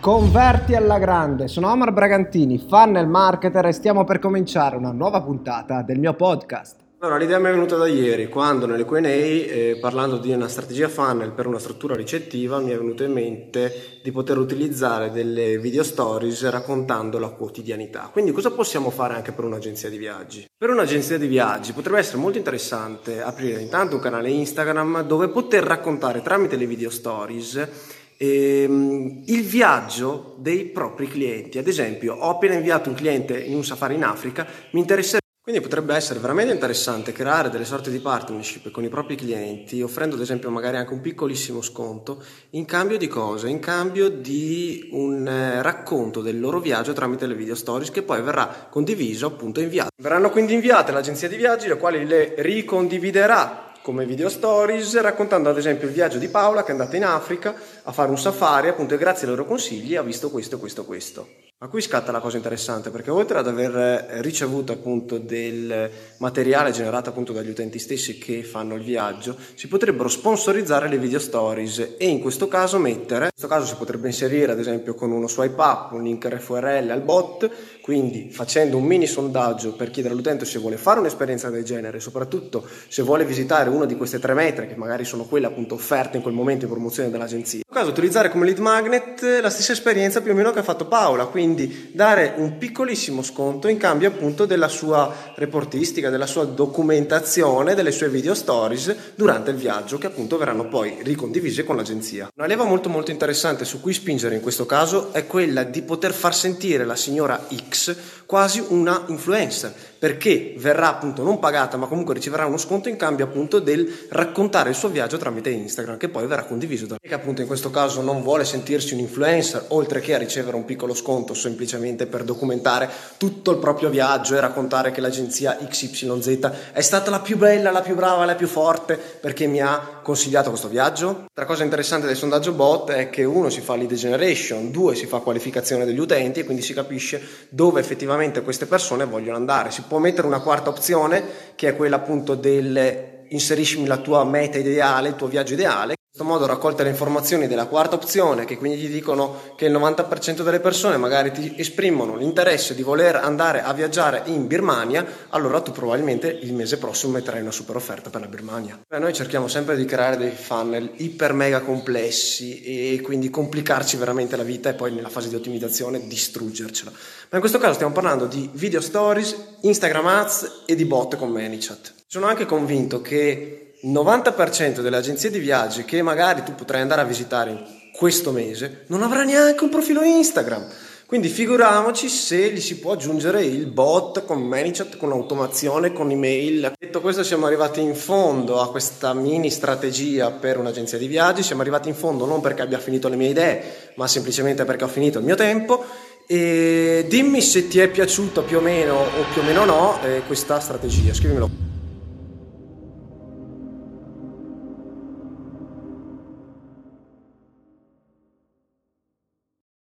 Converti alla grande, sono Omar Bragantini, funnel marketer e stiamo per cominciare una nuova puntata del mio podcast. Allora, l'idea mi è venuta da ieri, quando nelle Q&A, eh, parlando di una strategia funnel per una struttura ricettiva, mi è venuto in mente di poter utilizzare delle video stories raccontando la quotidianità. Quindi cosa possiamo fare anche per un'agenzia di viaggi? Per un'agenzia di viaggi potrebbe essere molto interessante aprire intanto un canale Instagram dove poter raccontare tramite le video stories ehm, il viaggio dei propri clienti. Ad esempio, ho appena inviato un cliente in un safari in Africa, mi interesserebbe quindi potrebbe essere veramente interessante creare delle sorte di partnership con i propri clienti, offrendo ad esempio magari anche un piccolissimo sconto, in cambio di cosa? In cambio di un eh, racconto del loro viaggio tramite le video stories che poi verrà condiviso appunto e inviato. Verranno quindi inviate all'agenzia di viaggi, le quali le ricondividerà come video stories, raccontando ad esempio il viaggio di Paola che è andata in Africa a fare un safari, appunto, e grazie ai loro consigli ha visto questo, questo, questo. Ma qui scatta la cosa interessante perché oltre ad aver ricevuto appunto del materiale generato appunto dagli utenti stessi che fanno il viaggio, si potrebbero sponsorizzare le video stories e in questo caso mettere, in questo caso si potrebbe inserire ad esempio con uno swipe up, un link RFRL al bot, quindi facendo un mini sondaggio per chiedere all'utente se vuole fare un'esperienza del genere, soprattutto se vuole visitare una di queste tre metre che magari sono quelle appunto offerte in quel momento in promozione dall'agenzia. Caso utilizzare come lead magnet la stessa esperienza più o meno che ha fatto Paola, quindi dare un piccolissimo sconto in cambio appunto della sua reportistica, della sua documentazione, delle sue video stories durante il viaggio che appunto verranno poi ricondivise con l'agenzia. Una leva molto molto interessante su cui spingere in questo caso è quella di poter far sentire la signora X quasi una influencer perché verrà appunto non pagata ma comunque riceverà uno sconto in cambio appunto del raccontare il suo viaggio tramite Instagram che poi verrà condiviso da che appunto in questo caso non vuole sentirsi un influencer oltre che a ricevere un piccolo sconto semplicemente per documentare tutto il proprio viaggio e raccontare che l'agenzia XYZ è stata la più bella, la più brava, la più forte perché mi ha consigliato questo viaggio. Altra cosa interessante del sondaggio bot è che uno si fa lead generation, due si fa qualificazione degli utenti e quindi si capisce dove effettivamente queste persone vogliono andare. Si può mettere una quarta opzione che è quella appunto del inseriscimi la tua meta ideale, il tuo viaggio ideale. Questo modo raccolte le informazioni della quarta opzione che quindi ti dicono che il 90% delle persone magari ti esprimono l'interesse di voler andare a viaggiare in Birmania, allora tu probabilmente il mese prossimo metterai una super offerta per la Birmania. Noi cerchiamo sempre di creare dei funnel iper mega complessi e quindi complicarci veramente la vita e poi nella fase di ottimizzazione distruggercela. Ma in questo caso stiamo parlando di video stories, Instagram ads e di bot con ManyChat. Sono anche convinto che 90% delle agenzie di viaggi che magari tu potrai andare a visitare in questo mese non avrà neanche un profilo Instagram. Quindi figuriamoci se gli si può aggiungere il bot con ManyChat, con automazione, con email. Detto questo siamo arrivati in fondo a questa mini strategia per un'agenzia di viaggi, siamo arrivati in fondo non perché abbia finito le mie idee, ma semplicemente perché ho finito il mio tempo. E dimmi se ti è piaciuta più o meno o più o meno no eh, questa strategia, scrivimelo.